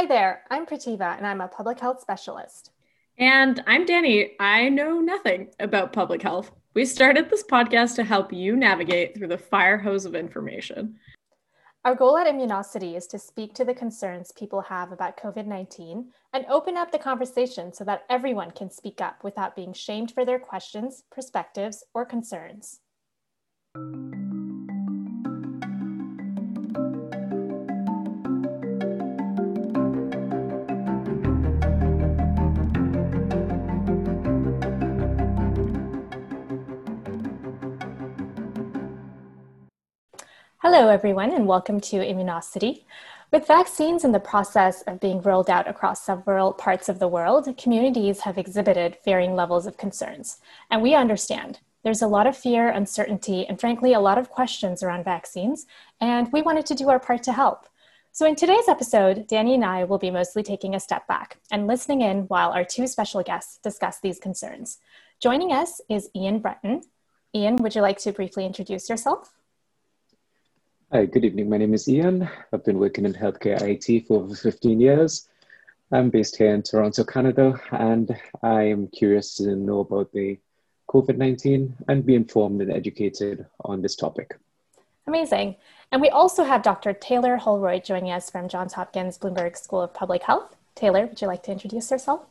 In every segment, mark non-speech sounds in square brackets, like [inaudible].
Hi there, I'm Prativa and I'm a public health specialist. And I'm Danny. I know nothing about public health. We started this podcast to help you navigate through the fire hose of information. Our goal at Immunosity is to speak to the concerns people have about COVID 19 and open up the conversation so that everyone can speak up without being shamed for their questions, perspectives, or concerns. Hello, everyone, and welcome to Immunosity. With vaccines in the process of being rolled out across several parts of the world, communities have exhibited varying levels of concerns. And we understand there's a lot of fear, uncertainty, and frankly, a lot of questions around vaccines, and we wanted to do our part to help. So, in today's episode, Danny and I will be mostly taking a step back and listening in while our two special guests discuss these concerns. Joining us is Ian Breton. Ian, would you like to briefly introduce yourself? Hi, good evening. My name is Ian. I've been working in healthcare IT for over 15 years. I'm based here in Toronto, Canada, and I am curious to know about the COVID 19 and be informed and educated on this topic. Amazing. And we also have Dr. Taylor Holroyd joining us from Johns Hopkins Bloomberg School of Public Health. Taylor, would you like to introduce yourself?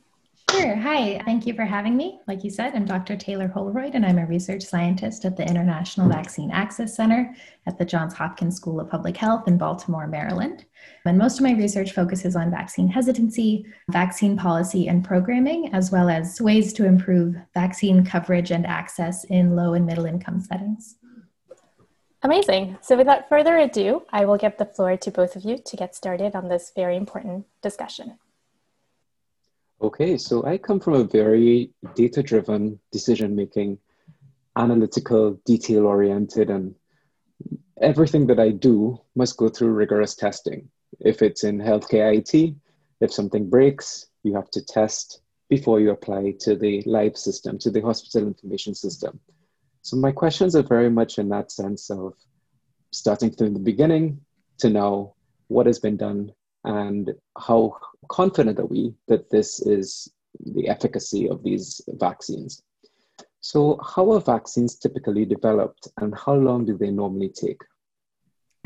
Sure. Hi. Thank you for having me. Like you said, I'm Dr. Taylor Holroyd, and I'm a research scientist at the International Vaccine Access Center at the Johns Hopkins School of Public Health in Baltimore, Maryland. And most of my research focuses on vaccine hesitancy, vaccine policy and programming, as well as ways to improve vaccine coverage and access in low and middle income settings. Amazing. So, without further ado, I will give the floor to both of you to get started on this very important discussion. Okay, so I come from a very data driven, decision making, analytical, detail oriented, and everything that I do must go through rigorous testing. If it's in healthcare IT, if something breaks, you have to test before you apply to the live system, to the hospital information system. So my questions are very much in that sense of starting from the beginning to now what has been done and how confident are we that this is the efficacy of these vaccines? So, how are vaccines typically developed and how long do they normally take?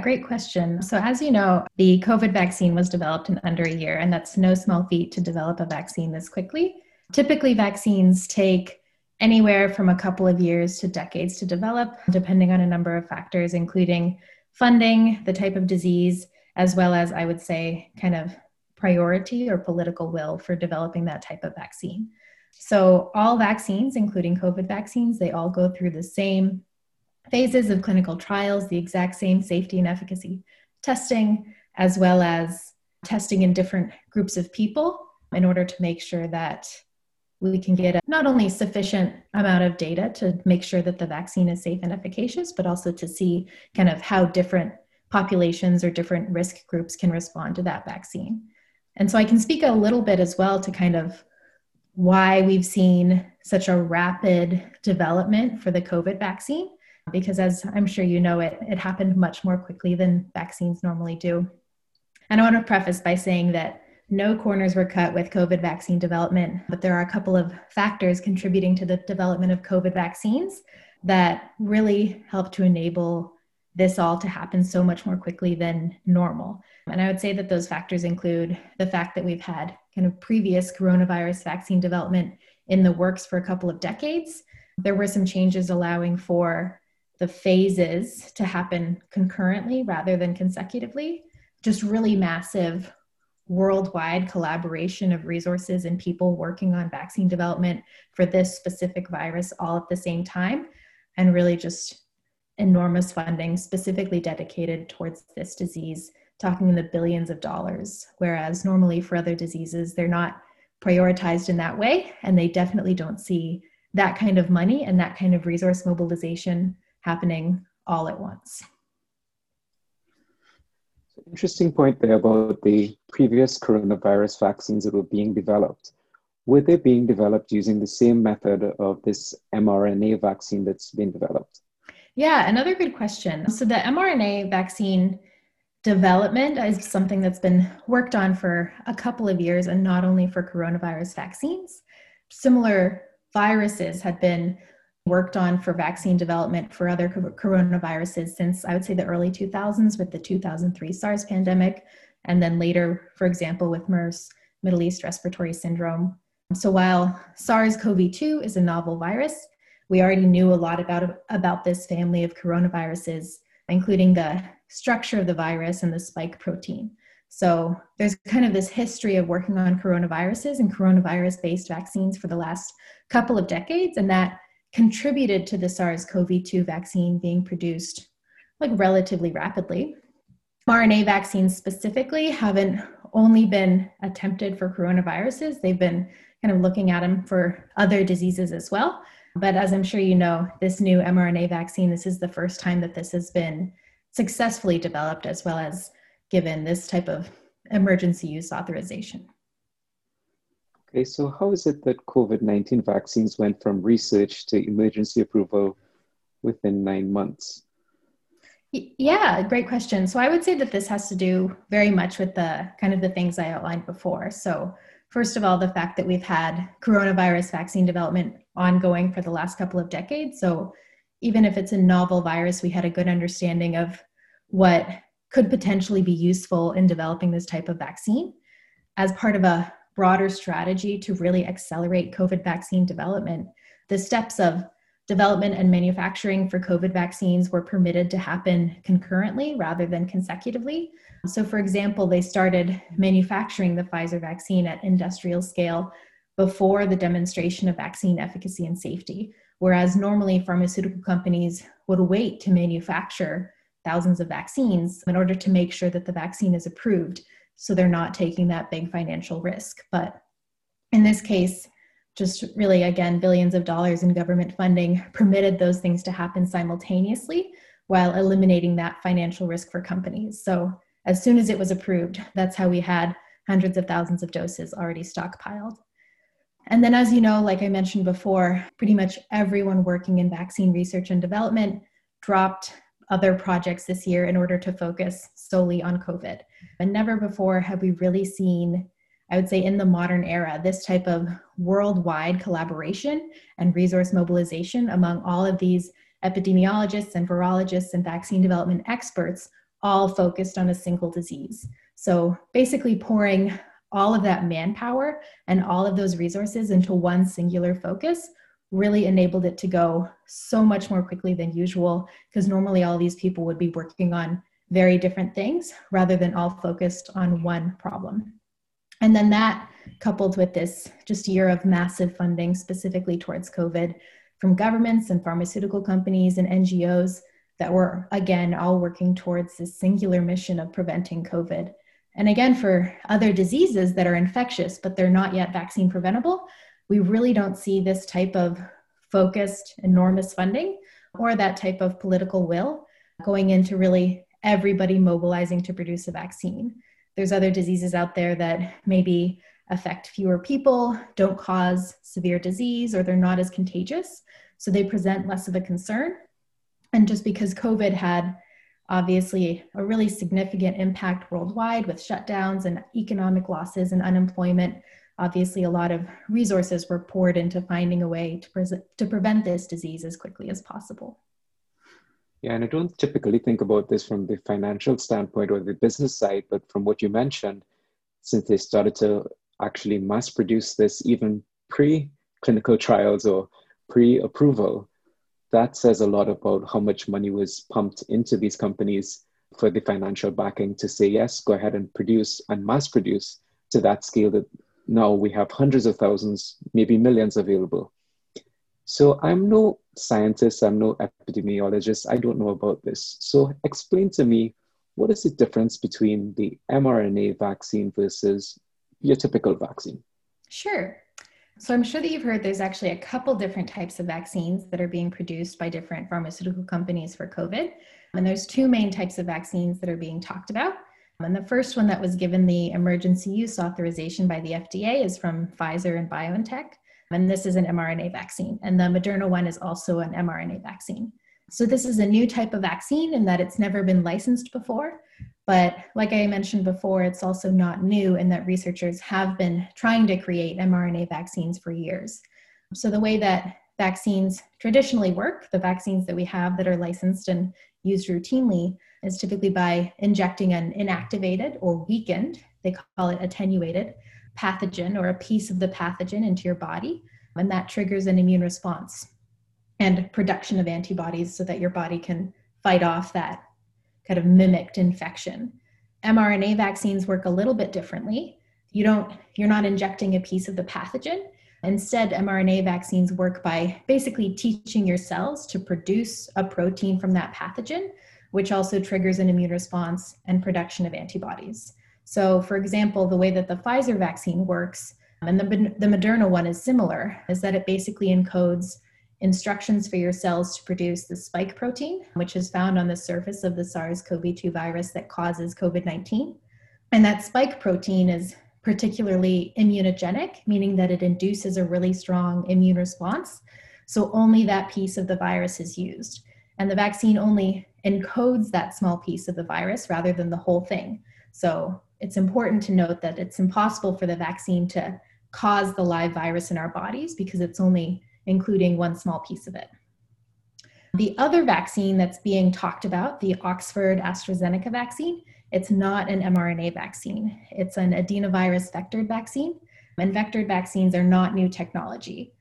Great question. So, as you know, the COVID vaccine was developed in under a year, and that's no small feat to develop a vaccine this quickly. Typically, vaccines take anywhere from a couple of years to decades to develop, depending on a number of factors, including funding, the type of disease, as well as I would say kind of priority or political will for developing that type of vaccine. So all vaccines, including COVID vaccines, they all go through the same phases of clinical trials, the exact same safety and efficacy testing, as well as testing in different groups of people in order to make sure that we can get a not only sufficient amount of data to make sure that the vaccine is safe and efficacious, but also to see kind of how different populations or different risk groups can respond to that vaccine. And so I can speak a little bit as well to kind of why we've seen such a rapid development for the COVID vaccine, because as I'm sure you know, it, it happened much more quickly than vaccines normally do. And I want to preface by saying that no corners were cut with COVID vaccine development, but there are a couple of factors contributing to the development of COVID vaccines that really help to enable this all to happen so much more quickly than normal. And I would say that those factors include the fact that we've had kind of previous coronavirus vaccine development in the works for a couple of decades. There were some changes allowing for the phases to happen concurrently rather than consecutively. Just really massive worldwide collaboration of resources and people working on vaccine development for this specific virus all at the same time. And really just enormous funding specifically dedicated towards this disease, talking in the billions of dollars. Whereas normally for other diseases, they're not prioritized in that way, and they definitely don't see that kind of money and that kind of resource mobilization happening all at once. Interesting point there about the previous coronavirus vaccines that were being developed. Were they being developed using the same method of this mRNA vaccine that's been developed? Yeah, another good question. So the mRNA vaccine development is something that's been worked on for a couple of years and not only for coronavirus vaccines. Similar viruses had been worked on for vaccine development for other coronaviruses since I would say the early 2000s with the 2003 SARS pandemic, and then later, for example, with MERS, Middle East Respiratory Syndrome. So while SARS CoV 2 is a novel virus, we already knew a lot about, about this family of coronaviruses, including the structure of the virus and the spike protein. So there's kind of this history of working on coronaviruses and coronavirus based vaccines for the last couple of decades, and that contributed to the SARS CoV 2 vaccine being produced like relatively rapidly. RNA vaccines specifically haven't only been attempted for coronaviruses, they've been kind of looking at them for other diseases as well. But as I'm sure you know, this new mRNA vaccine, this is the first time that this has been successfully developed as well as given this type of emergency use authorization. Okay, so how is it that COVID 19 vaccines went from research to emergency approval within nine months? Yeah, great question. So I would say that this has to do very much with the kind of the things I outlined before. So, first of all, the fact that we've had coronavirus vaccine development ongoing for the last couple of decades. So, even if it's a novel virus, we had a good understanding of what could potentially be useful in developing this type of vaccine as part of a broader strategy to really accelerate COVID vaccine development. The steps of development and manufacturing for COVID vaccines were permitted to happen concurrently rather than consecutively. So, for example, they started manufacturing the Pfizer vaccine at industrial scale before the demonstration of vaccine efficacy and safety, whereas normally pharmaceutical companies would wait to manufacture thousands of vaccines in order to make sure that the vaccine is approved so they're not taking that big financial risk. But in this case, just really, again, billions of dollars in government funding permitted those things to happen simultaneously while eliminating that financial risk for companies. So, as soon as it was approved, that's how we had hundreds of thousands of doses already stockpiled. And then, as you know, like I mentioned before, pretty much everyone working in vaccine research and development dropped other projects this year in order to focus solely on COVID. And never before have we really seen, I would say, in the modern era, this type of worldwide collaboration and resource mobilization among all of these epidemiologists and virologists and vaccine development experts, all focused on a single disease. So basically, pouring all of that manpower and all of those resources into one singular focus really enabled it to go so much more quickly than usual because normally all these people would be working on very different things rather than all focused on one problem. And then that coupled with this just year of massive funding specifically towards COVID from governments and pharmaceutical companies and NGOs that were again all working towards this singular mission of preventing COVID. And again, for other diseases that are infectious, but they're not yet vaccine preventable, we really don't see this type of focused, enormous funding or that type of political will going into really everybody mobilizing to produce a vaccine. There's other diseases out there that maybe affect fewer people, don't cause severe disease, or they're not as contagious. So they present less of a concern. And just because COVID had obviously a really significant impact worldwide with shutdowns and economic losses and unemployment, obviously a lot of resources were poured into finding a way to, pre- to prevent this disease as quickly as possible. Yeah, and I don't typically think about this from the financial standpoint or the business side, but from what you mentioned, since they started to actually mass produce this even pre clinical trials or pre approval, that says a lot about how much money was pumped into these companies for the financial backing to say, yes, go ahead and produce and mass produce to that scale that now we have hundreds of thousands, maybe millions available. So I'm no scientist, I'm no epidemiologist, I don't know about this. So explain to me what is the difference between the mRNA vaccine versus your typical vaccine? Sure. So I'm sure that you've heard there's actually a couple different types of vaccines that are being produced by different pharmaceutical companies for COVID. And there's two main types of vaccines that are being talked about. And the first one that was given the emergency use authorization by the FDA is from Pfizer and BioNTech. And this is an mRNA vaccine. And the Moderna one is also an mRNA vaccine. So this is a new type of vaccine in that it's never been licensed before. But like I mentioned before, it's also not new in that researchers have been trying to create mRNA vaccines for years. So the way that vaccines traditionally work, the vaccines that we have that are licensed and used routinely, is typically by injecting an inactivated or weakened, they call it attenuated, pathogen or a piece of the pathogen into your body. And that triggers an immune response and production of antibodies so that your body can fight off that kind of mimicked infection. mRNA vaccines work a little bit differently. You don't, you're not injecting a piece of the pathogen. Instead, mRNA vaccines work by basically teaching your cells to produce a protein from that pathogen, which also triggers an immune response and production of antibodies. So, for example, the way that the Pfizer vaccine works, um, and the, the Moderna one is similar, is that it basically encodes instructions for your cells to produce the spike protein, which is found on the surface of the SARS CoV 2 virus that causes COVID 19. And that spike protein is particularly immunogenic, meaning that it induces a really strong immune response. So only that piece of the virus is used. And the vaccine only encodes that small piece of the virus rather than the whole thing. So it's important to note that it's impossible for the vaccine to cause the live virus in our bodies because it's only including one small piece of it. The other vaccine that's being talked about, the Oxford AstraZeneca vaccine, it's not an mRNA vaccine. It's an adenovirus vectored vaccine. And vectored vaccines are not new technology.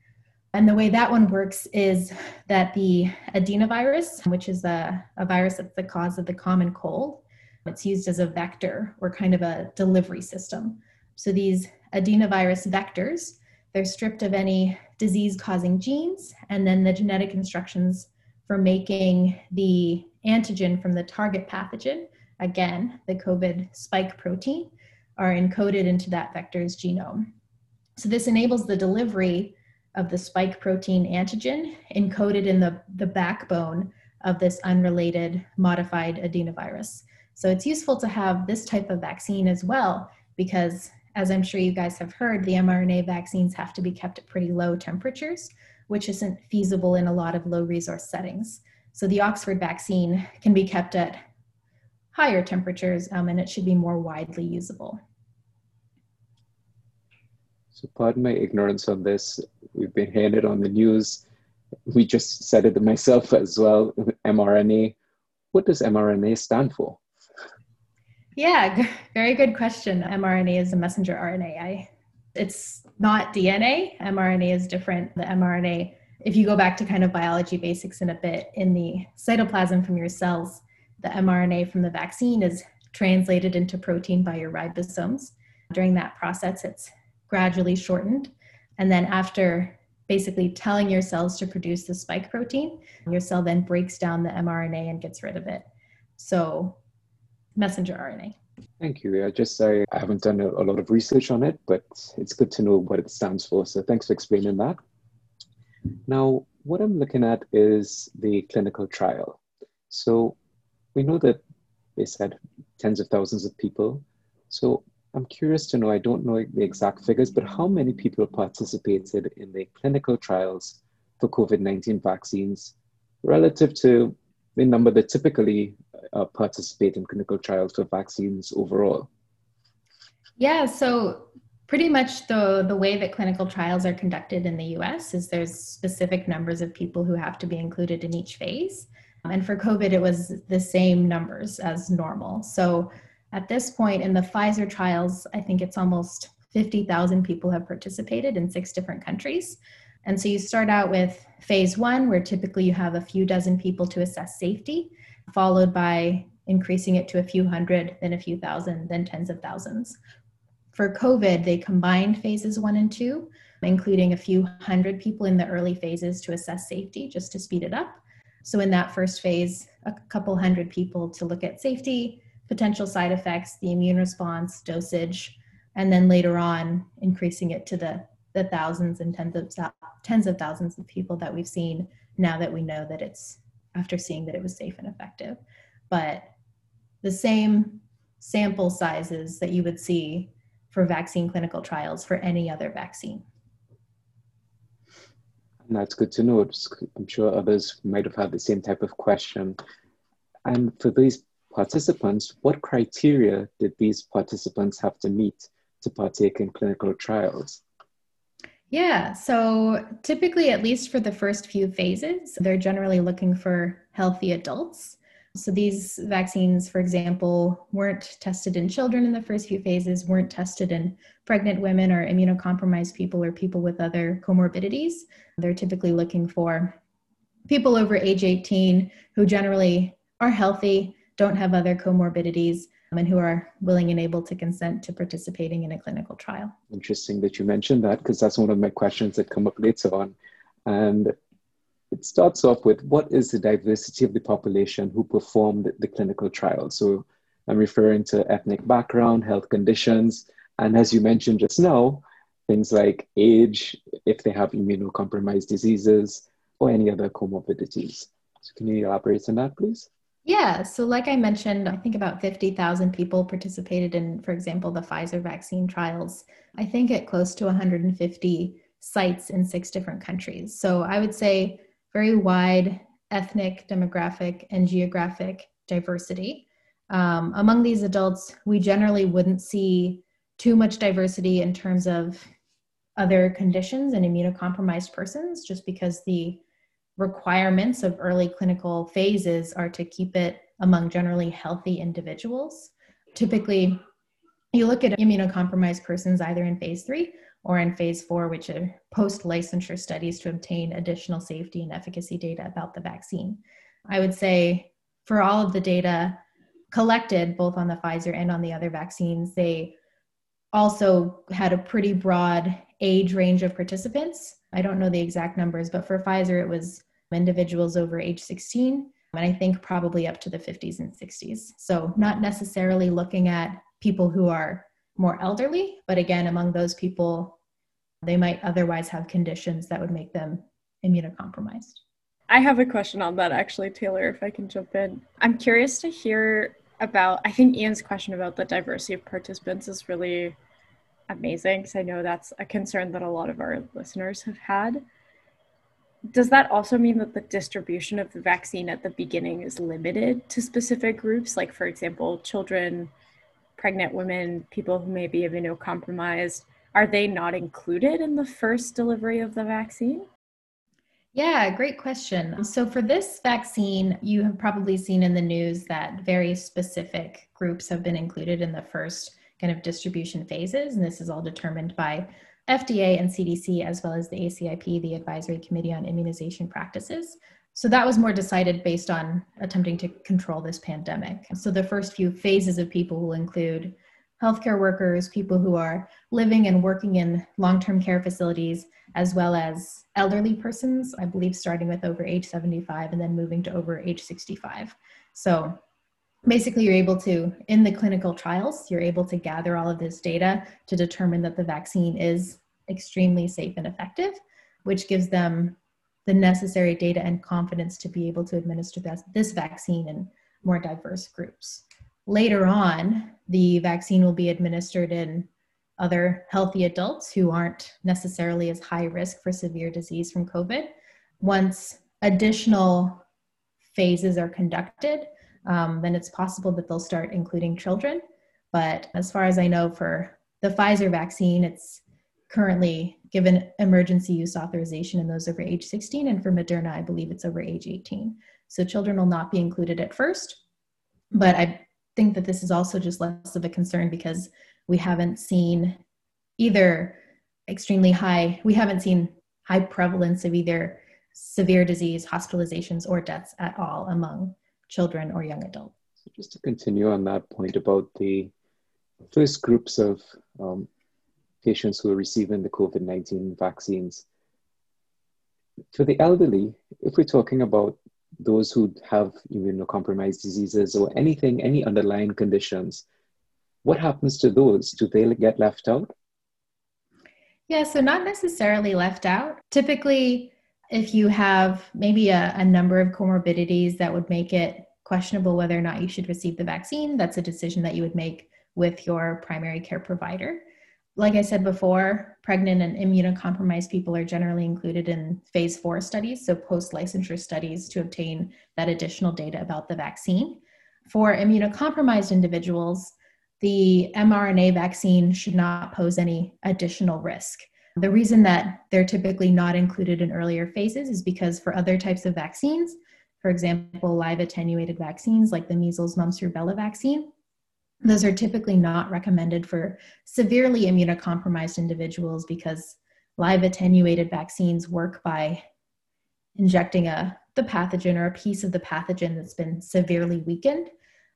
And the way that one works is that the adenovirus, which is a, a virus that's the cause of the common cold, it's used as a vector or kind of a delivery system. So these adenovirus vectors, they're stripped of any disease causing genes, and then the genetic instructions for making the antigen from the target pathogen, again, the COVID spike protein, are encoded into that vector's genome. So this enables the delivery of the spike protein antigen encoded in the, the backbone of this unrelated modified adenovirus. So it's useful to have this type of vaccine as well because as I'm sure you guys have heard, the mRNA vaccines have to be kept at pretty low temperatures, which isn't feasible in a lot of low resource settings. So the Oxford vaccine can be kept at higher temperatures um, and it should be more widely usable. So pardon my ignorance on this. We've been hearing it on the news. We just said it myself as well, [laughs] mRNA. What does mRNA stand for? Yeah, very good question. mRNA is a messenger RNA. I, it's not DNA. mRNA is different. The mRNA, if you go back to kind of biology basics in a bit, in the cytoplasm from your cells, the mRNA from the vaccine is translated into protein by your ribosomes. During that process, it's gradually shortened. And then after basically telling your cells to produce the spike protein, your cell then breaks down the mRNA and gets rid of it. So messenger RNA. Thank you. I just I, I haven't done a, a, lot of research on it, but it's good to know what it stands for. So thanks for explaining that. Now, what I'm looking at is the clinical trial. So we know that they said tens of thousands of people. So I'm curious to know, I don't know the exact figures, but how many people participated in the clinical trials for COVID 19 vaccines relative to the number that typically uh, participate in clinical trials for vaccines overall? Yeah, so pretty much the, the way that clinical trials are conducted in the US is there's specific numbers of people who have to be included in each phase. And for COVID, it was the same numbers as normal. So at this point in the Pfizer trials, I think it's almost 50,000 people have participated in six different countries. And so you start out with phase one, where typically you have a few dozen people to assess safety followed by increasing it to a few hundred, then a few thousand, then tens of thousands. For COVID, they combined phases one and two, including a few hundred people in the early phases to assess safety, just to speed it up. So, in that first phase, a couple hundred people to look at safety, potential side effects, the immune response, dosage, and then later on, increasing it to the, the thousands and tens of, tens of thousands of people that we've seen now that we know that it's after seeing that it was safe and effective. But the same sample sizes that you would see for vaccine clinical trials for any other vaccine. And that's good to know. I'm sure others might have had the same type of question. And for these participants, what criteria did these participants have to meet to partake in clinical trials? Yeah, so typically, at least for the first few phases, they're generally looking for healthy adults. So these vaccines, for example, weren't tested in children in the first few phases, weren't tested in pregnant women or immunocompromised people or people with other comorbidities. They're typically looking for people over age 18 who generally are healthy, don't have other comorbidities, and who are willing and able to consent to participating in a clinical trial. Interesting that you mentioned that because that's one of my questions that come up later on. And it starts off with what is the diversity of the population who performed the clinical trial? So I'm referring to ethnic background, health conditions, and as you mentioned just now, things like age, if they have immunocompromised diseases, or any other comorbidities. So can you elaborate on that, please? Yeah, so like I mentioned, I think about 50,000 people participated in, for example, the Pfizer vaccine trials. I think at close to 150 sites in six different countries. So I would say very wide ethnic, demographic, and geographic diversity. Um, among these adults, we generally wouldn't see too much diversity in terms of other conditions and immunocompromised persons, just because the requirements of early clinical phases are to keep it among generally healthy individuals. Typically, you look at immunocompromised persons either in phase three or in phase four, which are post licensure studies to obtain additional safety and efficacy data about the vaccine. I would say for all of the data collected, both on the Pfizer and on the other vaccines, they also had a pretty broad age range of participants. I don't know the exact numbers, but for Pfizer, it was individuals over age 16, and I think probably up to the 50s and 60s. So, not necessarily looking at people who are more elderly, but again, among those people, they might otherwise have conditions that would make them immunocompromised. I have a question on that actually, Taylor, if I can jump in. I'm curious to hear about, I think Ian's question about the diversity of participants is really amazing because I know that's a concern that a lot of our listeners have had. Does that also mean that the distribution of the vaccine at the beginning is limited to specific groups, like, for example, children, pregnant women, people who may be immunocompromised, are they not included in the first delivery of the vaccine? Yeah, great question. So, for this vaccine, you have probably seen in the news that very specific groups have been included in the first kind of distribution phases. And this is all determined by FDA and CDC, as well as the ACIP, the Advisory Committee on Immunization Practices. So that was more decided based on attempting to control this pandemic. So the first few phases of people will include healthcare workers, people who are living and working in long term care facilities, as well as elderly persons, I believe starting with over age 75 and then moving to over age 65. So basically, you're able to, in the clinical trials, you're able to gather all of this data to determine that the vaccine is extremely safe and effective, which gives them the necessary data and confidence to be able to administer this, vaccine in more diverse groups. Later on, the vaccine will be administered in other healthy adults who aren't necessarily as high risk for severe disease from COVID. Once additional phases are conducted, um, then it's possible that they'll start including children. But as far as I know, for the Pfizer vaccine, it's currently given emergency use authorization in those over age 16. And for Moderna, I believe it's over age 18. So children will not be included at first. But I think that this is also just less of a concern because we haven't seen either extremely high, we haven't seen high prevalence of either severe disease, hospitalizations, or deaths at all among children or young adults. So just to continue on that point about the first groups of um, patients who are receiving the COVID 19 vaccines. For the elderly, if we're talking about those who have immunocompromised diseases or anything, any underlying conditions, what happens to those? Do they get left out? Yeah, so not necessarily left out. Typically, if you have maybe a, a, number of comorbidities that would make it questionable whether or not you should receive the vaccine, that's a decision that you would make with your primary care provider like I said before, pregnant and immunocompromised people are generally included in phase four studies, so post licensure studies to obtain that additional data about the vaccine. For immunocompromised individuals, the mRNA vaccine should not pose any additional risk. The reason that they're typically not included in earlier phases is because for other types of vaccines, for example, live attenuated vaccines like the measles, mumps, rubella vaccine, those are typically not recommended for severely immunocompromised individuals because live attenuated vaccines work by injecting a the pathogen or a piece of the pathogen that's been severely weakened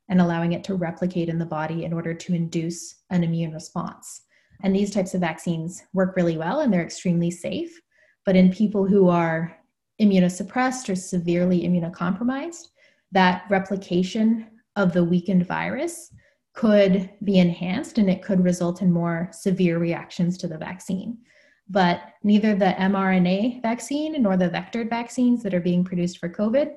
and allowing it to replicate in the body in order to induce an immune response. And these types of vaccines work really well and they're extremely safe. But in people who are immunosuppressed or severely immunocompromised, that replication of the weakened virus could be enhanced and it could result in more severe reactions to the vaccine. But neither the mRNA vaccine nor the vectored vaccines that are being produced for COVID,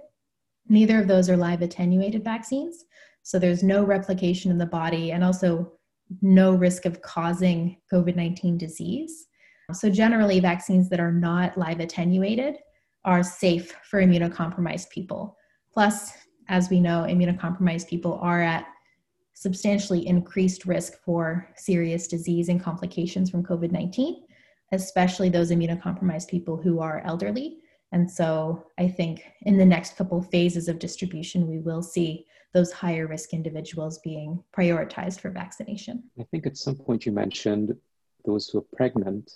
neither of those are live attenuated vaccines. So there's no replication in the body and also no risk of causing COVID 19 disease. So, generally, vaccines that are not live attenuated are safe for immunocompromised people. Plus, as we know, immunocompromised people are at substantially increased risk for serious disease and complications from COVID 19, especially those immunocompromised people who are elderly. And so, I think in the next couple phases of distribution, we will see those higher risk individuals being prioritized for vaccination. I think at some point you mentioned those who are pregnant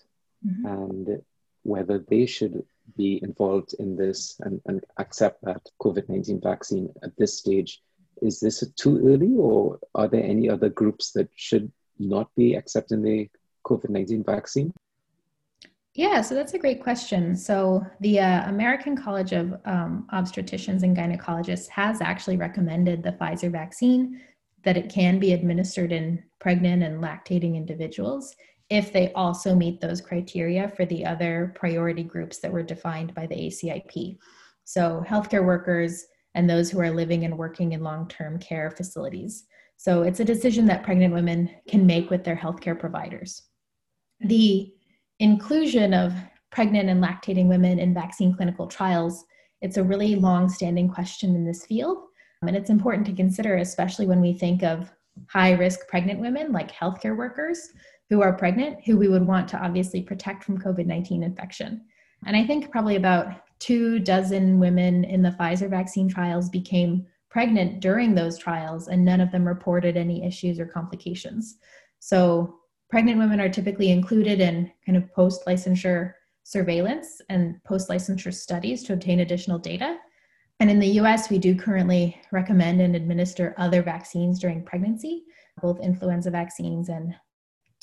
mm-hmm. and whether they should be involved in this and, and accept that COVID 19 vaccine at this stage. Is this too early, or are there any other groups that should not be accepting the COVID 19 vaccine? Yeah, so that's a great question. So, the uh, American College of um, Obstetricians and Gynecologists has actually recommended the Pfizer vaccine that it can be administered in pregnant and lactating individuals if they also meet those criteria for the other priority groups that were defined by the ACIP. So, healthcare workers and those who are living and working in long term care facilities. So, it's a decision that pregnant women can make with their healthcare providers. The inclusion of pregnant and lactating women in vaccine clinical trials, it's a really long standing question in this field. And it's important to consider, especially when we think of high risk pregnant women like healthcare workers who are pregnant, who we would want to obviously protect from COVID 19 infection. And I think probably about two dozen women in the Pfizer vaccine trials became pregnant during those trials, and none of them reported any issues or complications. So pregnant women are typically included in kind of post licensure surveillance and post licensure studies to obtain additional data. And in the US, we do currently recommend and administer other vaccines during pregnancy, both influenza vaccines and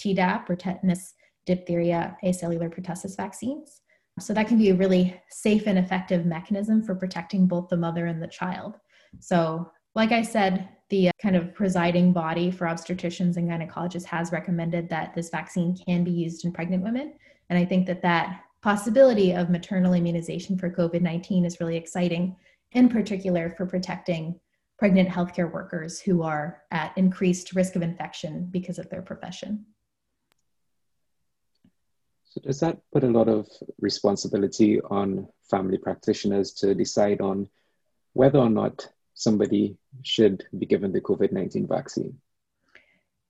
Tdap or tetanus, diphtheria, acellular pertussis vaccines. So that can be a really safe and effective mechanism for protecting both the mother and the child. So, like I said, the uh, kind of presiding body for obstetricians and gynecologists has recommended that this vaccine can be used in pregnant women. And I think that that possibility of maternal immunization for COVID 19 is really exciting, in particular for protecting pregnant healthcare workers who are at increased risk of infection because of their profession. So, does that put a lot of responsibility on family practitioners to decide on whether or not somebody should be given the COVID 19 vaccine?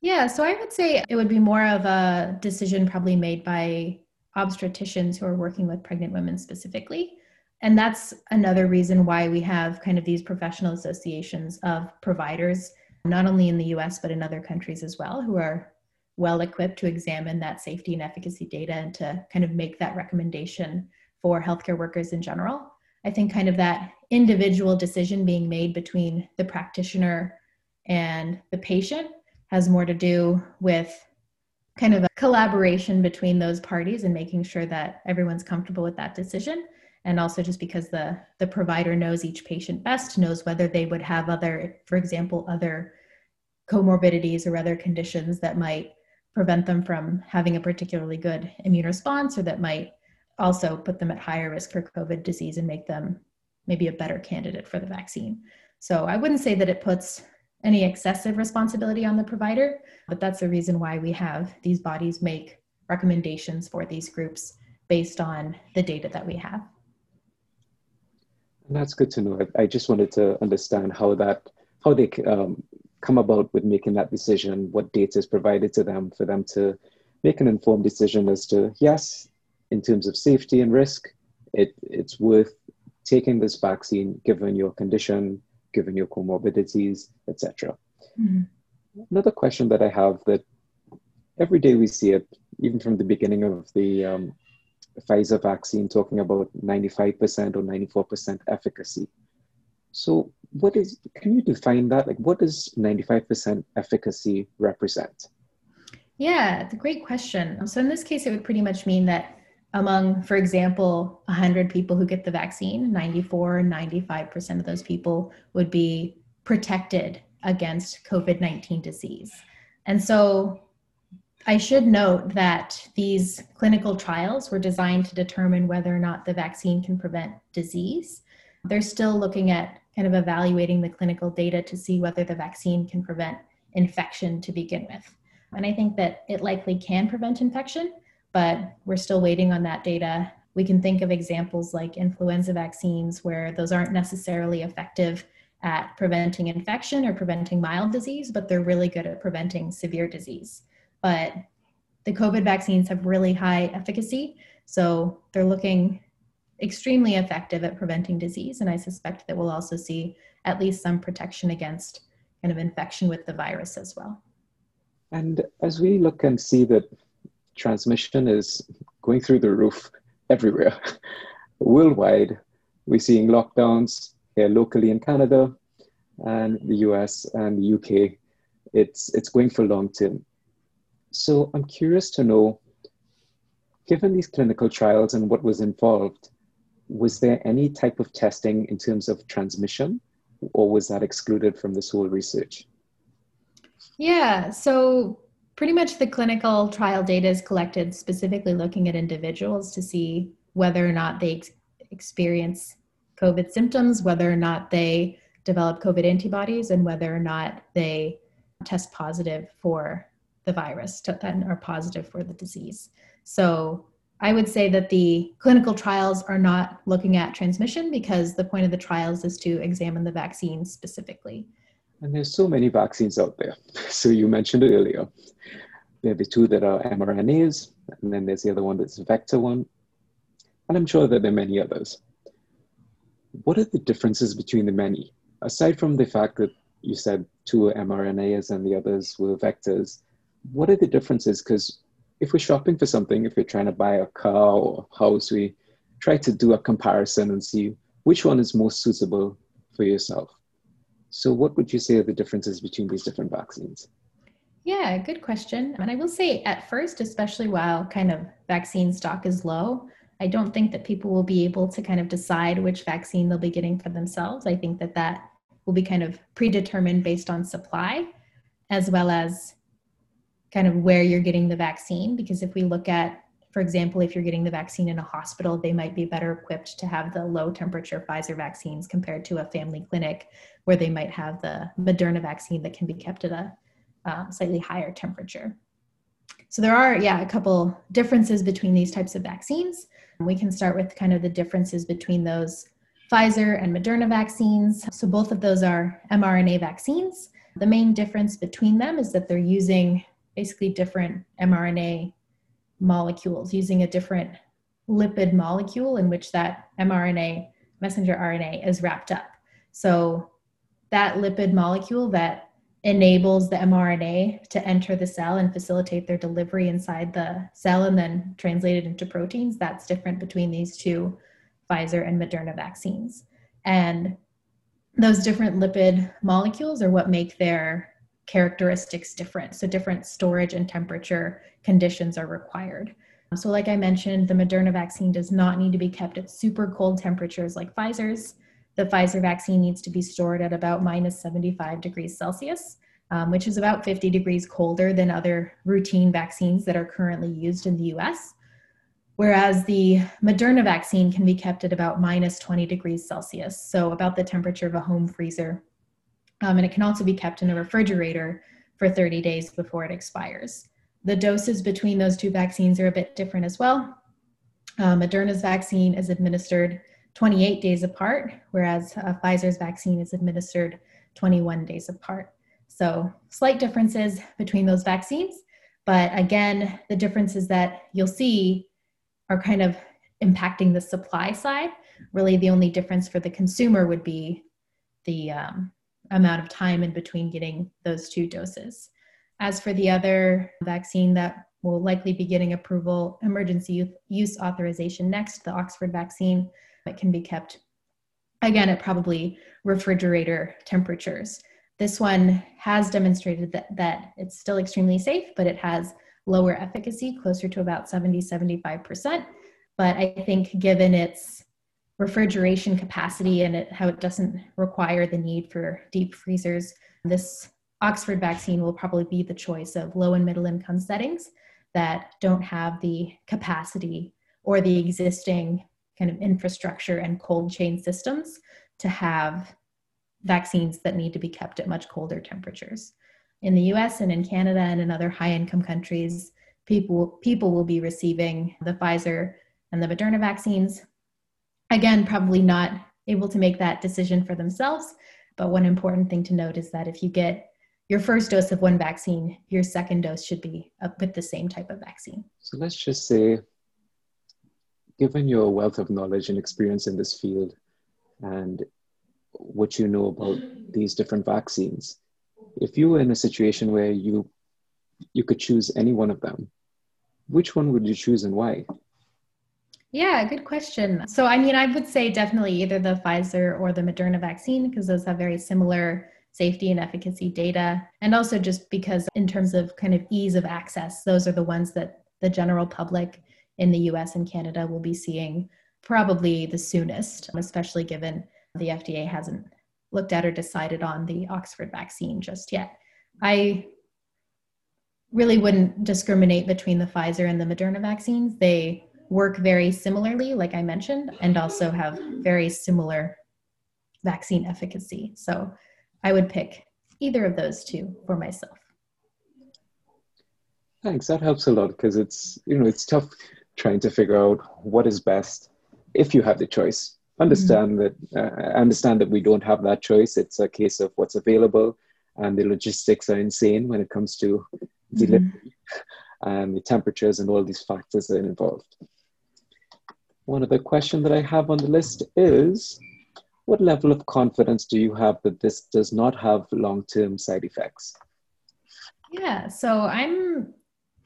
Yeah, so I would say it would be more of a decision probably made by obstetricians who are working with pregnant women specifically. And that's another reason why we have kind of these professional associations of providers, not only in the US, but in other countries as well, who are well equipped to examine that safety and efficacy data and to kind of make that recommendation for healthcare workers in general. I think kind of that individual decision being made between the practitioner and the patient has more to do with kind of a collaboration between those parties and making sure that everyone's comfortable with that decision. And also just because the the provider knows each patient best knows whether they would have other for example other comorbidities or other conditions that might prevent them from having a particularly good immune response or that might also put them at higher risk for COVID disease and make them maybe a better candidate for the vaccine. So I wouldn't say that it puts any excessive responsibility on the provider, but that's the reason why we have these bodies make recommendations for these groups based on the data that we have. That's good to know. I just wanted to understand how that how they um, come about with making that decision, what data is provided to them for them to make an informed decision as to yes, in terms of safety and risk, it, it's worth taking this vaccine given your condition, given your comorbidities, etc. Mm-hmm. Another question that I have that every day we see it, even from the beginning of the um, Pfizer vaccine, talking about 95% or 94% efficacy. So, what is, can you define that? Like, what does 95% efficacy represent? Yeah, it's a great question. So, in this case, it would pretty much mean that among, for example, 100 people who get the vaccine, 94, 95% of those people would be protected against COVID 19 disease. And so I should note that these clinical trials were designed to determine whether or not the vaccine can prevent disease. They're still looking at kind of evaluating the clinical data to see whether the vaccine can prevent infection to begin with. And I think that it likely can prevent infection, but we're still waiting on that data. We can think of examples like influenza vaccines where those aren't necessarily effective at preventing infection or preventing mild disease, but they're really good at preventing severe disease. But the COVID vaccines have really high efficacy, so they're looking extremely effective at preventing disease. And I suspect that we'll also see at least some protection against kind of infection with the virus as well. And as we look and see that transmission is going through the roof everywhere, [laughs] worldwide, we're seeing lockdowns here locally in Canada and the US and the UK. It's, it's going for long term. So I'm curious to know, given these clinical trials and what was involved, was there any type of testing in terms of transmission, or was that excluded from this whole research? Yeah, so pretty much the clinical trial data is collected specifically looking at individuals to see whether or not they ex- experience COVID symptoms, whether or not they develop COVID antibodies, and whether or not they test positive for the virus and are positive for the disease. So I would say that the clinical trials are not looking at transmission because the point of the trials is to examine the vaccine specifically. And there's so many vaccines out there. [laughs] So you mentioned it earlier. There are the two that are mRNAs, and then there's the other one that's vector one. And I'm sure that there are many others. What are the differences between the many? Aside from the fact that you said two mRNAs and the others were vectors, what are the differences? Because if we're shopping for something, if you're trying to buy a car or a house, we try to do a comparison and see which one is most suitable for yourself. So, what would you say are the differences between these different vaccines? Yeah, good question. And I will say, at first, especially while kind of vaccine stock is low, I don't think that people will be able to kind of decide which vaccine they'll be getting for themselves. I think that that will be kind of predetermined based on supply as well as kind of where you're getting the vaccine. Because if we look at, for example, if you're getting the vaccine in a hospital, they might be better equipped to have the low temperature Pfizer vaccines compared to a family clinic where they might have the Moderna vaccine that can be kept at a uh, slightly higher temperature. So there are, yeah, a couple differences between these types of vaccines. We can start with kind of the differences between those Pfizer and Moderna vaccines. So both of those are mRNA vaccines. The main difference between them is that they're using basically different mRNA molecules using a different lipid molecule in which that mRNA, messenger RNA, is wrapped up. So that lipid molecule that enables the mRNA to enter the cell and facilitate their delivery inside the cell and then translate it into proteins, that's different between these two Pfizer and Moderna vaccines. And those different lipid molecules are what make their characteristics different. So different storage and temperature conditions are required. So like I mentioned, the Moderna vaccine does not need to be kept at super cold temperatures like Pfizer's. The Pfizer vaccine needs to be stored at about minus 75 degrees Celsius, um, which is about 50 degrees colder than other routine vaccines that are currently used in the US. Whereas the Moderna vaccine can be kept at about minus 20 degrees Celsius, so about the temperature of a home freezer um, and it can also be kept in a refrigerator for 30 days before it expires. The doses between those two vaccines are a bit different as well. Uh, Moderna's vaccine is administered 28 days apart, whereas uh, Pfizer's vaccine is administered 21 days apart. So, slight differences between those vaccines. But again, the differences that you'll see are kind of impacting the supply side. Really, the only difference for the consumer would be the um, amount of time in between getting those two doses. As for the other vaccine that will likely be getting approval, emergency use authorization next, the Oxford vaccine, it can be kept again at probably refrigerator temperatures. This one has demonstrated that, that it's still extremely safe, but it has lower efficacy, closer to about 70, 75%. But I think given its refrigeration capacity and it, how it doesn't require the need for deep freezers, this Oxford vaccine will probably be the choice of low and middle income settings that don't have the capacity or the existing kind of infrastructure and cold chain systems to have vaccines that need to be kept at much colder temperatures. In the US and in Canada and in other high income countries, people, people will be receiving the Pfizer and the Moderna vaccines. Again, probably not able to make that decision for themselves. But one important thing to note is that if you get your first dose of one vaccine, your second dose should be uh, with the same type of vaccine. So let's just say, given your wealth of knowledge and experience in this field and what you know about these different vaccines, if you were in a situation where you you could choose any one of them, which one would you choose and why? Yeah, good question. So, I mean, I would say definitely either the Pfizer or the Moderna vaccine because those have very similar safety and efficacy data. And also just because, in terms of kind of ease of access, those are the ones that the general public in the US and Canada will be seeing probably the soonest, especially given the FDA hasn't looked at or decided on the Oxford vaccine just yet. I really wouldn't discriminate between the Pfizer and the Moderna vaccines. They work very similarly, like I mentioned, and also have very similar vaccine efficacy. So I would pick either of those two for myself. Thanks. That helps a lot because it's you know it's tough trying to figure out what is best if you have the choice. Understand mm-hmm. that uh, understand that we don't have that choice. It's a case of what's available, and the logistics are insane when it comes to delivery mm-hmm. [laughs] and the temperatures and all these factors that are involved. One other question that I have on the list is what level of confidence do you have that this does not have long term side effects? Yeah, so I'm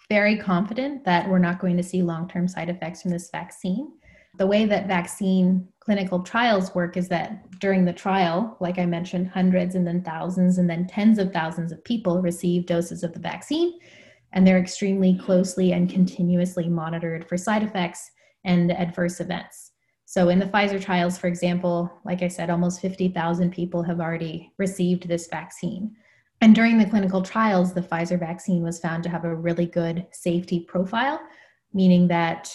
very confident that we're not going to see long term side effects from this vaccine. The way that vaccine clinical trials work is that during the trial, like I mentioned, hundreds and then thousands and then tens of thousands of people receive doses of the vaccine, and they're extremely closely and continuously monitored for side effects and the adverse events. So, in the Pfizer trials, for example, like I said, almost 50,000 people have already received this vaccine. And during the clinical trials, the Pfizer vaccine was found to have a really good safety profile, meaning that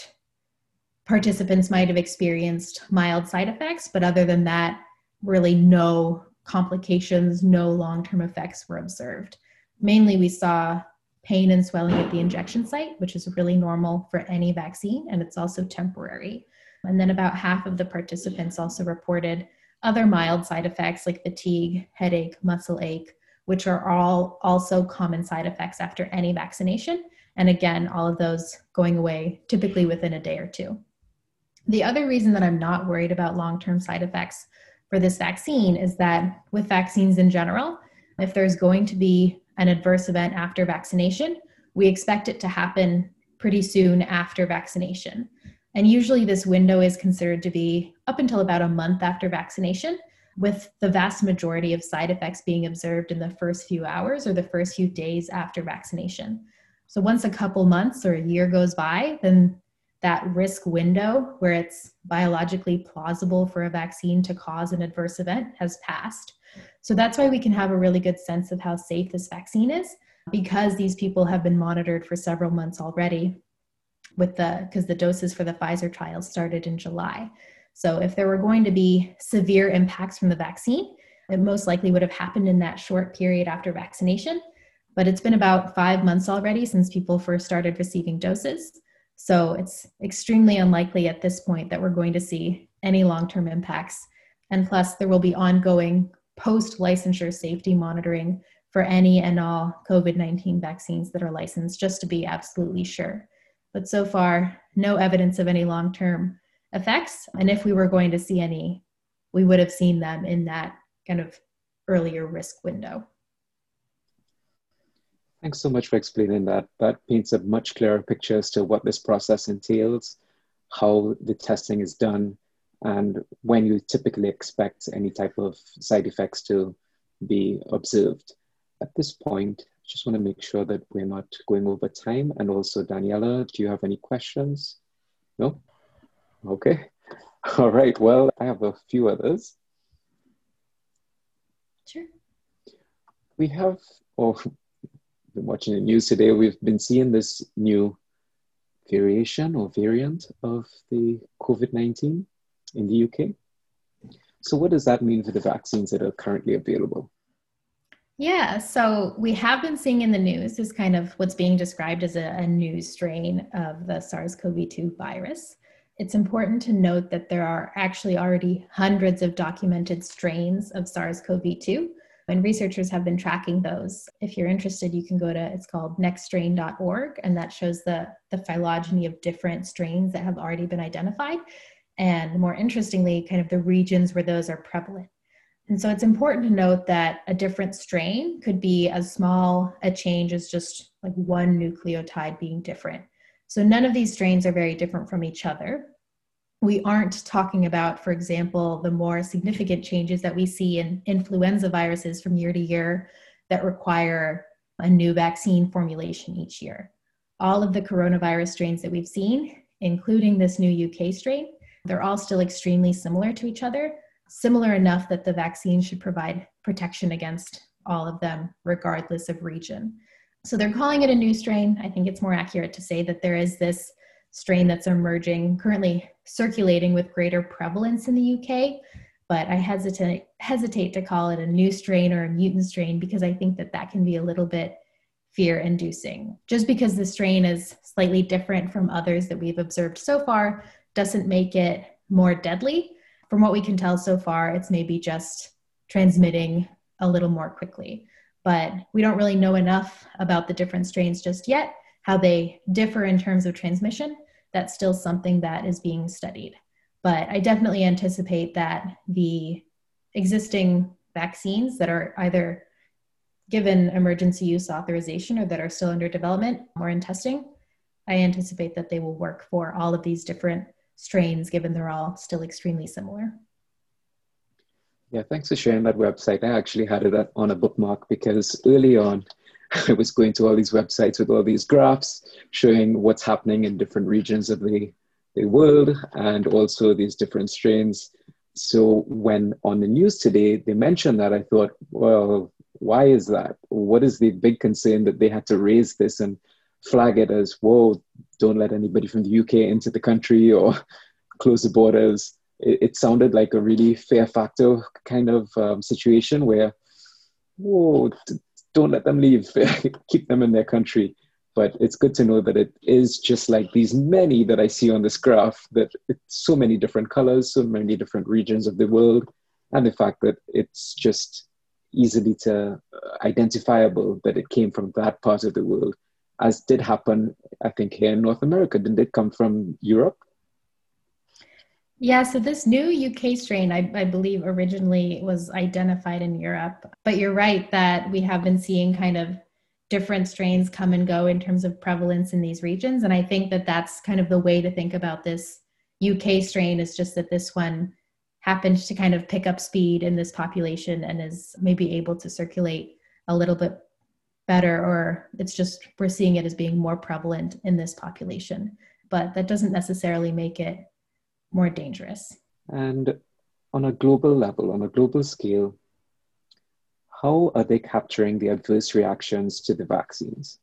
participants might have experienced mild side effects, but other than that, really no complications, no long term effects were observed. Mainly, we saw pain and swelling at the injection site, which is really normal for any vaccine, and it's also temporary. And then about half of the participants also reported other mild side effects like fatigue, headache, muscle ache, which are all also common side effects after any vaccination. And again, all of those going away typically within a day or two. The other reason that I'm not worried about long term side effects for this vaccine is that with vaccines in general, if there's going to be an adverse event after vaccination, we expect it to happen pretty soon after vaccination. And usually, this window is considered to be up until about a month after vaccination, with the vast majority of side effects being observed in the first few hours or the first few days after vaccination. So, once a couple months or a year goes by, then that risk window where it's biologically plausible for a vaccine to cause an adverse event has passed. So, that's why we can have a really good sense of how safe this vaccine is because these people have been monitored for several months already with the because the doses for the Pfizer trials started in July. So if there were going to be severe impacts from the vaccine, it most likely would have happened in that short period after vaccination. But it's been about five months already since people first started receiving doses. So it's extremely unlikely at this point that we're going to see any long term impacts. And plus, there will be ongoing post licensure safety monitoring for any and all COVID 19 vaccines that are licensed, just to be absolutely sure. But so far, no evidence of any long term effects. And if we were going to see any, we would have seen them in that kind of earlier risk window. Thanks so much for explaining that. That paints a much clearer picture as to what this process entails, how the testing is done, and when you typically expect any type of side effects to be observed. At this point, I just want to make sure that we're not going over time. And also, Daniela, do you have any questions? No? Okay. [laughs] All right. Well, I have a few others. Sure. We have, or oh, [laughs] been watching the news today, we've been seeing this new variation or variant of the COVID 19 in the UK. So, what does that mean for the vaccines that are currently available? Yeah, so we have been seeing in the news is kind of what's being described as a, a new strain of the SARS CoV 2 virus. It's important to note that there are actually already hundreds of documented strains of SARS CoV 2 and researchers have been tracking those. If you're interested, you can go to it's called nextstrain.org, and that shows the, the phylogeny of different strains that have already been identified. And more interestingly, kind of the regions where those are prevalent. And so it's important to note that a different strain could be as small a change as just like one nucleotide being different. So none of these strains are very different from each other we aren't talking about, for example, the more significant changes that we see in influenza viruses from year to year that require a new vaccine formulation each year. All of the coronavirus strains that we've seen, including this new UK strain, they're mm-hmm. all still extremely similar to each other, similar enough that the vaccine should provide protection against all of them, regardless of region. So they're calling it a new strain. I think it's more accurate to say that there is this strain that's emerging, currently circulating with greater prevalence in the UK. But I hesitate hesitate to call it a new strain or a mutant strain because I think that that can be a little bit fear inducing. Just because the strain is slightly different from others that we've observed so far doesn't make it more deadly. From what we can tell so far, it's maybe just transmitting a little more quickly. But we don't really know enough about the different strains just yet how they differ in terms of transmission, that's still something that is being studied. But I definitely anticipate that the existing vaccines that are either given emergency use authorization or that are still under development or in testing, I anticipate that they will work for all of these different strains, given they're all still extremely similar. Yeah, thanks for sharing that website. I actually had it on a bookmark because early on, [laughs] I was going to all these websites with all these graphs showing what's happening in different regions of the, the world and also these different strains. So when on the news today they mentioned that, I thought, well, why is that? What is the big concern that they had to raise this and flag it as, whoa, don't let anybody from the UK into the country or [laughs] close the borders? It, it sounded like a really fair factor kind of um, situation where, whoa, don't let them leave, [laughs] keep them in their country. But it's good to know that it is just like these many that I see on this graph, that it's so many different colors, so many different regions of the world, and the fact that it's just easily to uh, identifiable that it came from that part of the world, as did happen, I think, here in North America. Didn't it come from Europe? Yeah, so this new UK strain, I, I, believe, originally was identified in Europe. But you're right that we have been seeing kind of different strains come and go in terms of prevalence in these regions. And I think that that's kind of the way to think about this UK strain is just that this one happened to kind of pick up speed in this population and is maybe able to circulate a little bit better, or it's just we're seeing it as being more prevalent in this population. But that doesn't necessarily make it more dangerous. And on a global level, on a global scale, how are they capturing the adverse reactions to the vaccines?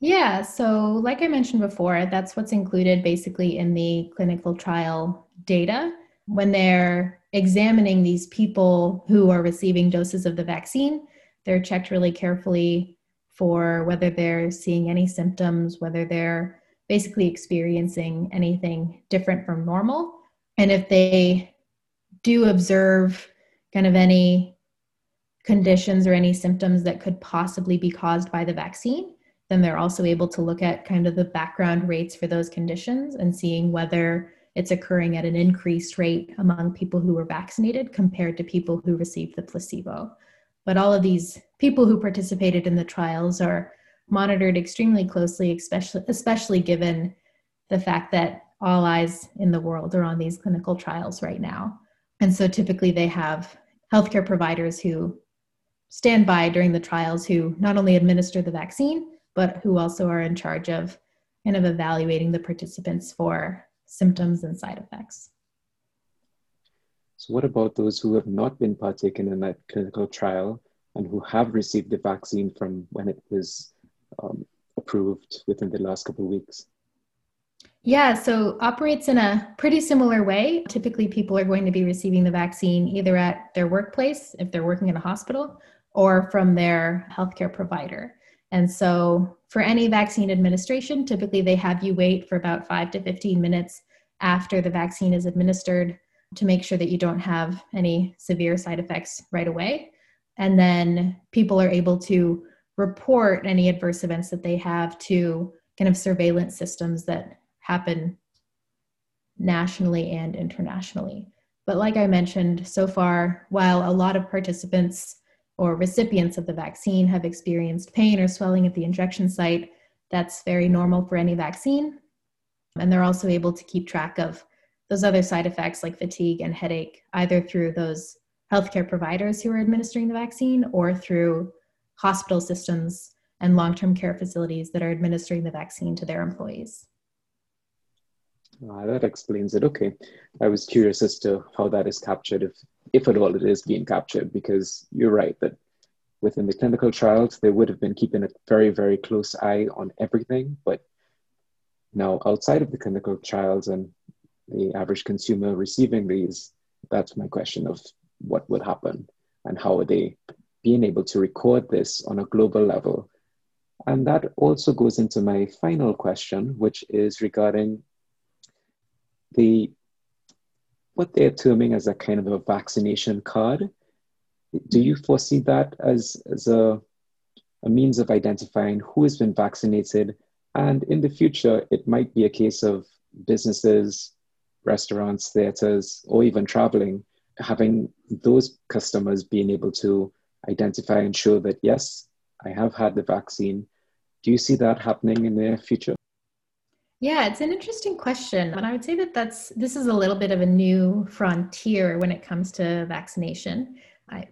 Yeah, so like I mentioned before, that's what's included basically in the clinical trial data. When they're examining these people who are receiving doses of the vaccine, they're checked really carefully for whether they're seeing any symptoms, whether they're basically experiencing anything different from normal. And if they do observe kind of any conditions or any symptoms that could possibly be caused by the vaccine, then they're also able to look at kind of the background rates for those conditions and seeing whether it's occurring at an increased rate among people who were vaccinated compared to people who received the placebo. But all of these people who participated in the trials are monitored extremely closely, especially, especially given the fact that all eyes in the world are on these clinical trials right now. And so typically they have healthcare providers who stand by during the trials who not only administer the vaccine, but who also are in charge of kind of evaluating the participants for symptoms and side effects. So, what about those who have not been partaken in that clinical trial and who have received the vaccine from when it was um, approved within the last couple of weeks? Yeah, so operates in a pretty similar way. Typically, people are going to be receiving the vaccine either at their workplace, if they're working in a hospital, or from their healthcare provider. And so, for any vaccine administration, typically they have you wait for about five to 15 minutes after the vaccine is administered to make sure that you don't have any severe side effects right away. And then people are able to report any adverse events that they have to kind of surveillance systems that happen nationally and internationally. But like I mentioned, so far, while a lot of participants or recipients of the vaccine have experienced pain or swelling at the injection site, that's very normal for any vaccine. And they're also able to keep track of those other side effects like fatigue and headache, either through those healthcare providers who are administering the vaccine or through hospital systems and long term care facilities that are administering the vaccine to their employees. Ah, that explains it. Okay. I was curious as to how that is captured, if, if at all it is being captured, because you're right that within the clinical trials, they would have been keeping a very, very close eye on everything. But now, outside of the clinical trials and the average consumer receiving these, that's my question of what would happen and how are they being able to record this on a global level. And that also goes into my final question, which is regarding the what they're terming as a kind of a vaccination card. Do you foresee that as, as a, a means of identifying who has been vaccinated? And in the future, it might be a case of businesses, restaurants, theaters, or even traveling, having those customers being able to identify and show that, yes, I have had the vaccine. Do you see that happening in the future? Yeah, it's an interesting question. And I would say that that's this is a little bit of a new frontier when it comes to vaccination. I,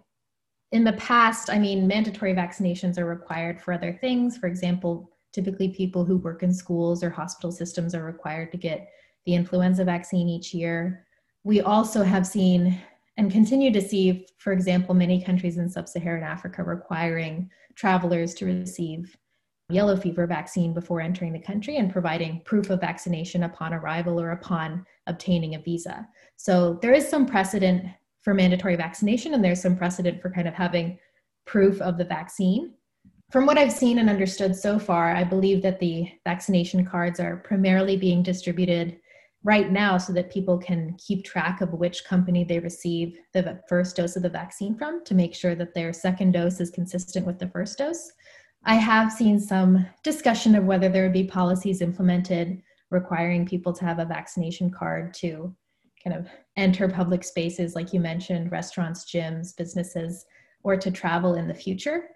in the past, I mean, mandatory vaccinations are required for other things. For example, typically people who work in schools or hospital systems are required to get the influenza vaccine each year. We also have seen and continue to see, for example, many countries in sub Saharan Africa requiring travelers to receive yellow fever vaccine before entering the country and providing proof of vaccination upon arrival or upon obtaining a visa. So there is some precedent for mandatory vaccination, and there's some precedent for kind of having proof of the vaccine. From what I've seen and understood so far, I believe that the vaccination cards are primarily being distributed right now so that people can keep track of which company they receive the first dose of the vaccine from to make sure that their second dose is consistent with the first dose. I have seen some discussion of whether there would be policies implemented requiring people to have a vaccination card to kind of enter public spaces, like you mentioned, restaurants, gyms, businesses, or to travel in the future.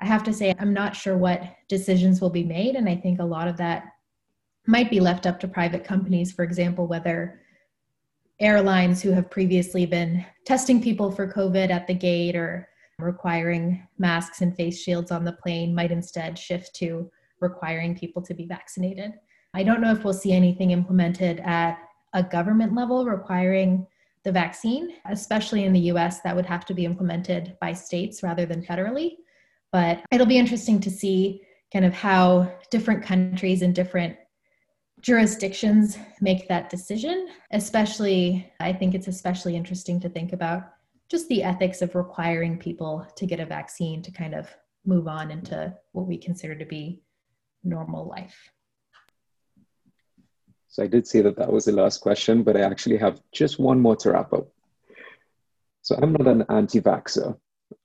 I have to say, I'm not sure what decisions will be made. And I think a lot of that might be left up to private companies, for example, whether airlines who have previously been testing people for COVID at the gate or requiring masks and face shields on the plane might instead shift to requiring people to be vaccinated. I don't know if we'll see anything implemented at a government level requiring the vaccine, especially in the US, that would have to be implemented by states rather than federally. But it'll be interesting to see kind of how different countries and different jurisdictions make that decision. Especially, I think it's especially interesting to think about just the ethics of requiring people to get a vaccine to kind of move on into what we consider to be normal life. So I did say that that was the last question, but I actually have just one more to wrap up. So I'm not an anti vaxxer.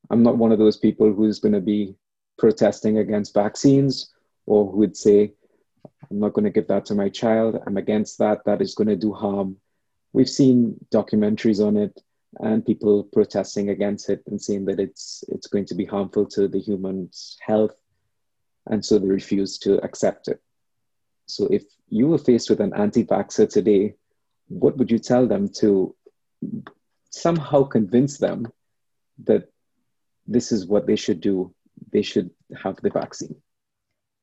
I'm not one of those people who's going to be protesting against vaccines or who would say, I'm not going to give that to my child. I'm against that. That is going to do harm. We've seen documentaries on it and people protesting against it and saying that it's it's going to be harmful to the human's health and so they refuse to accept it so if you were faced with an anti-vaxxer today what would you tell them to somehow convince them that this is what they should do they should have the vaccine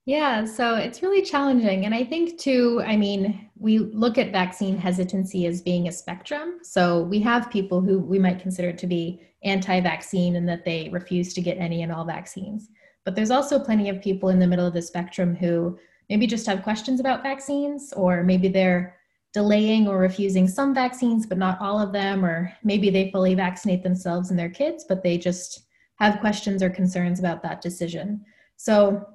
yeah, so it's really challenging. And I think, too, I mean, we look at vaccine hesitancy as being a spectrum. So we have people who we might consider to be anti vaccine and that they refuse to get any and all vaccines. But there's also plenty of people in the middle of the spectrum who maybe just have questions about vaccines, or maybe they're delaying or refusing some vaccines, but not all of them, or maybe they fully vaccinate themselves and their kids, but they just have questions or concerns about that decision. So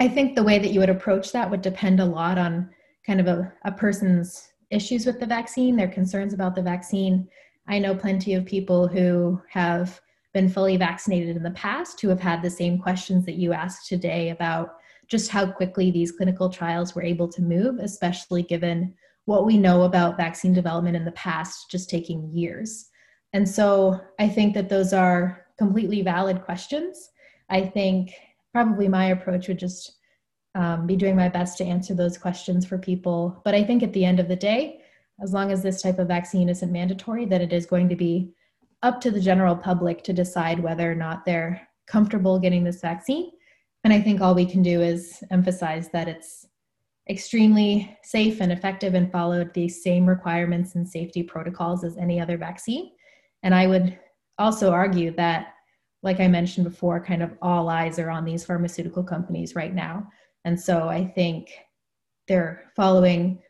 I think the way that you would approach that would depend a lot on kind of a, a person's issues with the vaccine, their concerns about the vaccine. I know plenty of people who have been fully vaccinated in the past who have had the same questions that you asked today about just how quickly these clinical trials were able to move, especially given what we know about vaccine development in the past just taking years. And so I think that those are completely valid questions. I think probably my approach would just um, be doing my best to answer those questions for people. But I think at the end of the day, as long as this type of vaccine isn't mandatory, that it is going to be up to the general public to decide whether or not they're comfortable getting this vaccine. And I think all we can do is emphasize that it's extremely safe and effective and followed the same requirements and safety protocols as any other vaccine. And I would also argue that like I mentioned before, kind of all eyes are on these pharmaceutical companies right now. And so I think they're following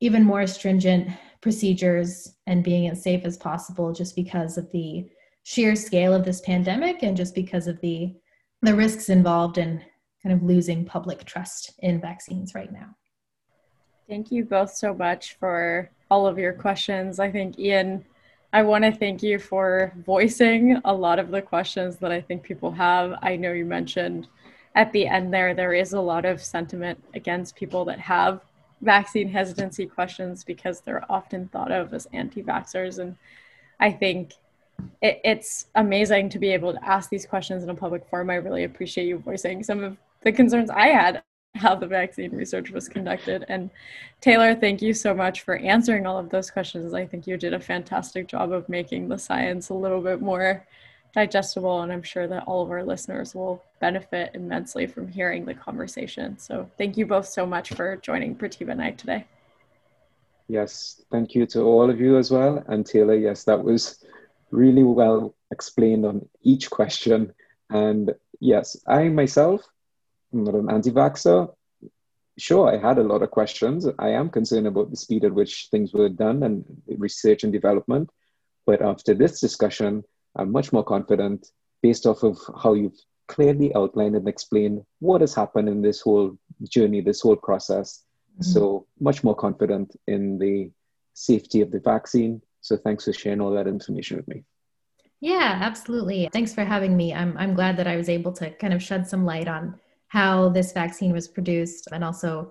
even more stringent procedures and being as safe as possible just because of the sheer scale of this pandemic and just because of the the risks involved in kind of losing public trust in vaccines right now. Thank you both so much for all of your questions. I think Ian I want to thank you for voicing a lot of the questions that I think people have. I know you mentioned at the end there, there is a lot of sentiment against people that have vaccine hesitancy questions because they're often thought of as anti vaxxers. And I think it, it's amazing to be able to ask these questions in a public forum. I really appreciate you voicing some of the concerns I had how the vaccine research was conducted. And Taylor, thank you so much for answering all of those questions. I think you did a fantastic job of making the science a little bit more digestible, and I'm sure that all of our listeners will benefit immensely from hearing the conversation. So thank you both so much for joining Prativa Night today. Yes, thank you to all of you as well. And Taylor, yes, that was really well explained on each question. And yes, I myself not an anti-vaxxer. Sure, I had a lot of questions. I am concerned about the speed at which things were done and research and development. But after this discussion, I'm much more confident based off of how you've clearly outlined and explained what has happened in this whole journey, this whole process. Mm-hmm. So much more confident in the safety of the vaccine. So thanks for sharing all that information with me. Yeah, absolutely. Thanks for having me. I'm I'm glad that I was able to kind of shed some light on how this vaccine was produced. And also,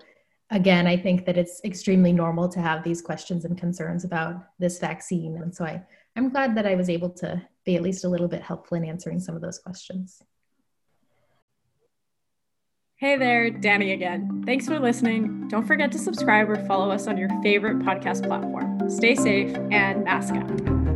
again, I think that it's extremely normal to have these questions and concerns about this vaccine. And so I, I'm glad that I was able to be at least a little bit helpful in answering some of those questions. Hey there, Danny again. Thanks for listening. Don't forget to subscribe or follow us on your favorite podcast platform. Stay safe and mask up.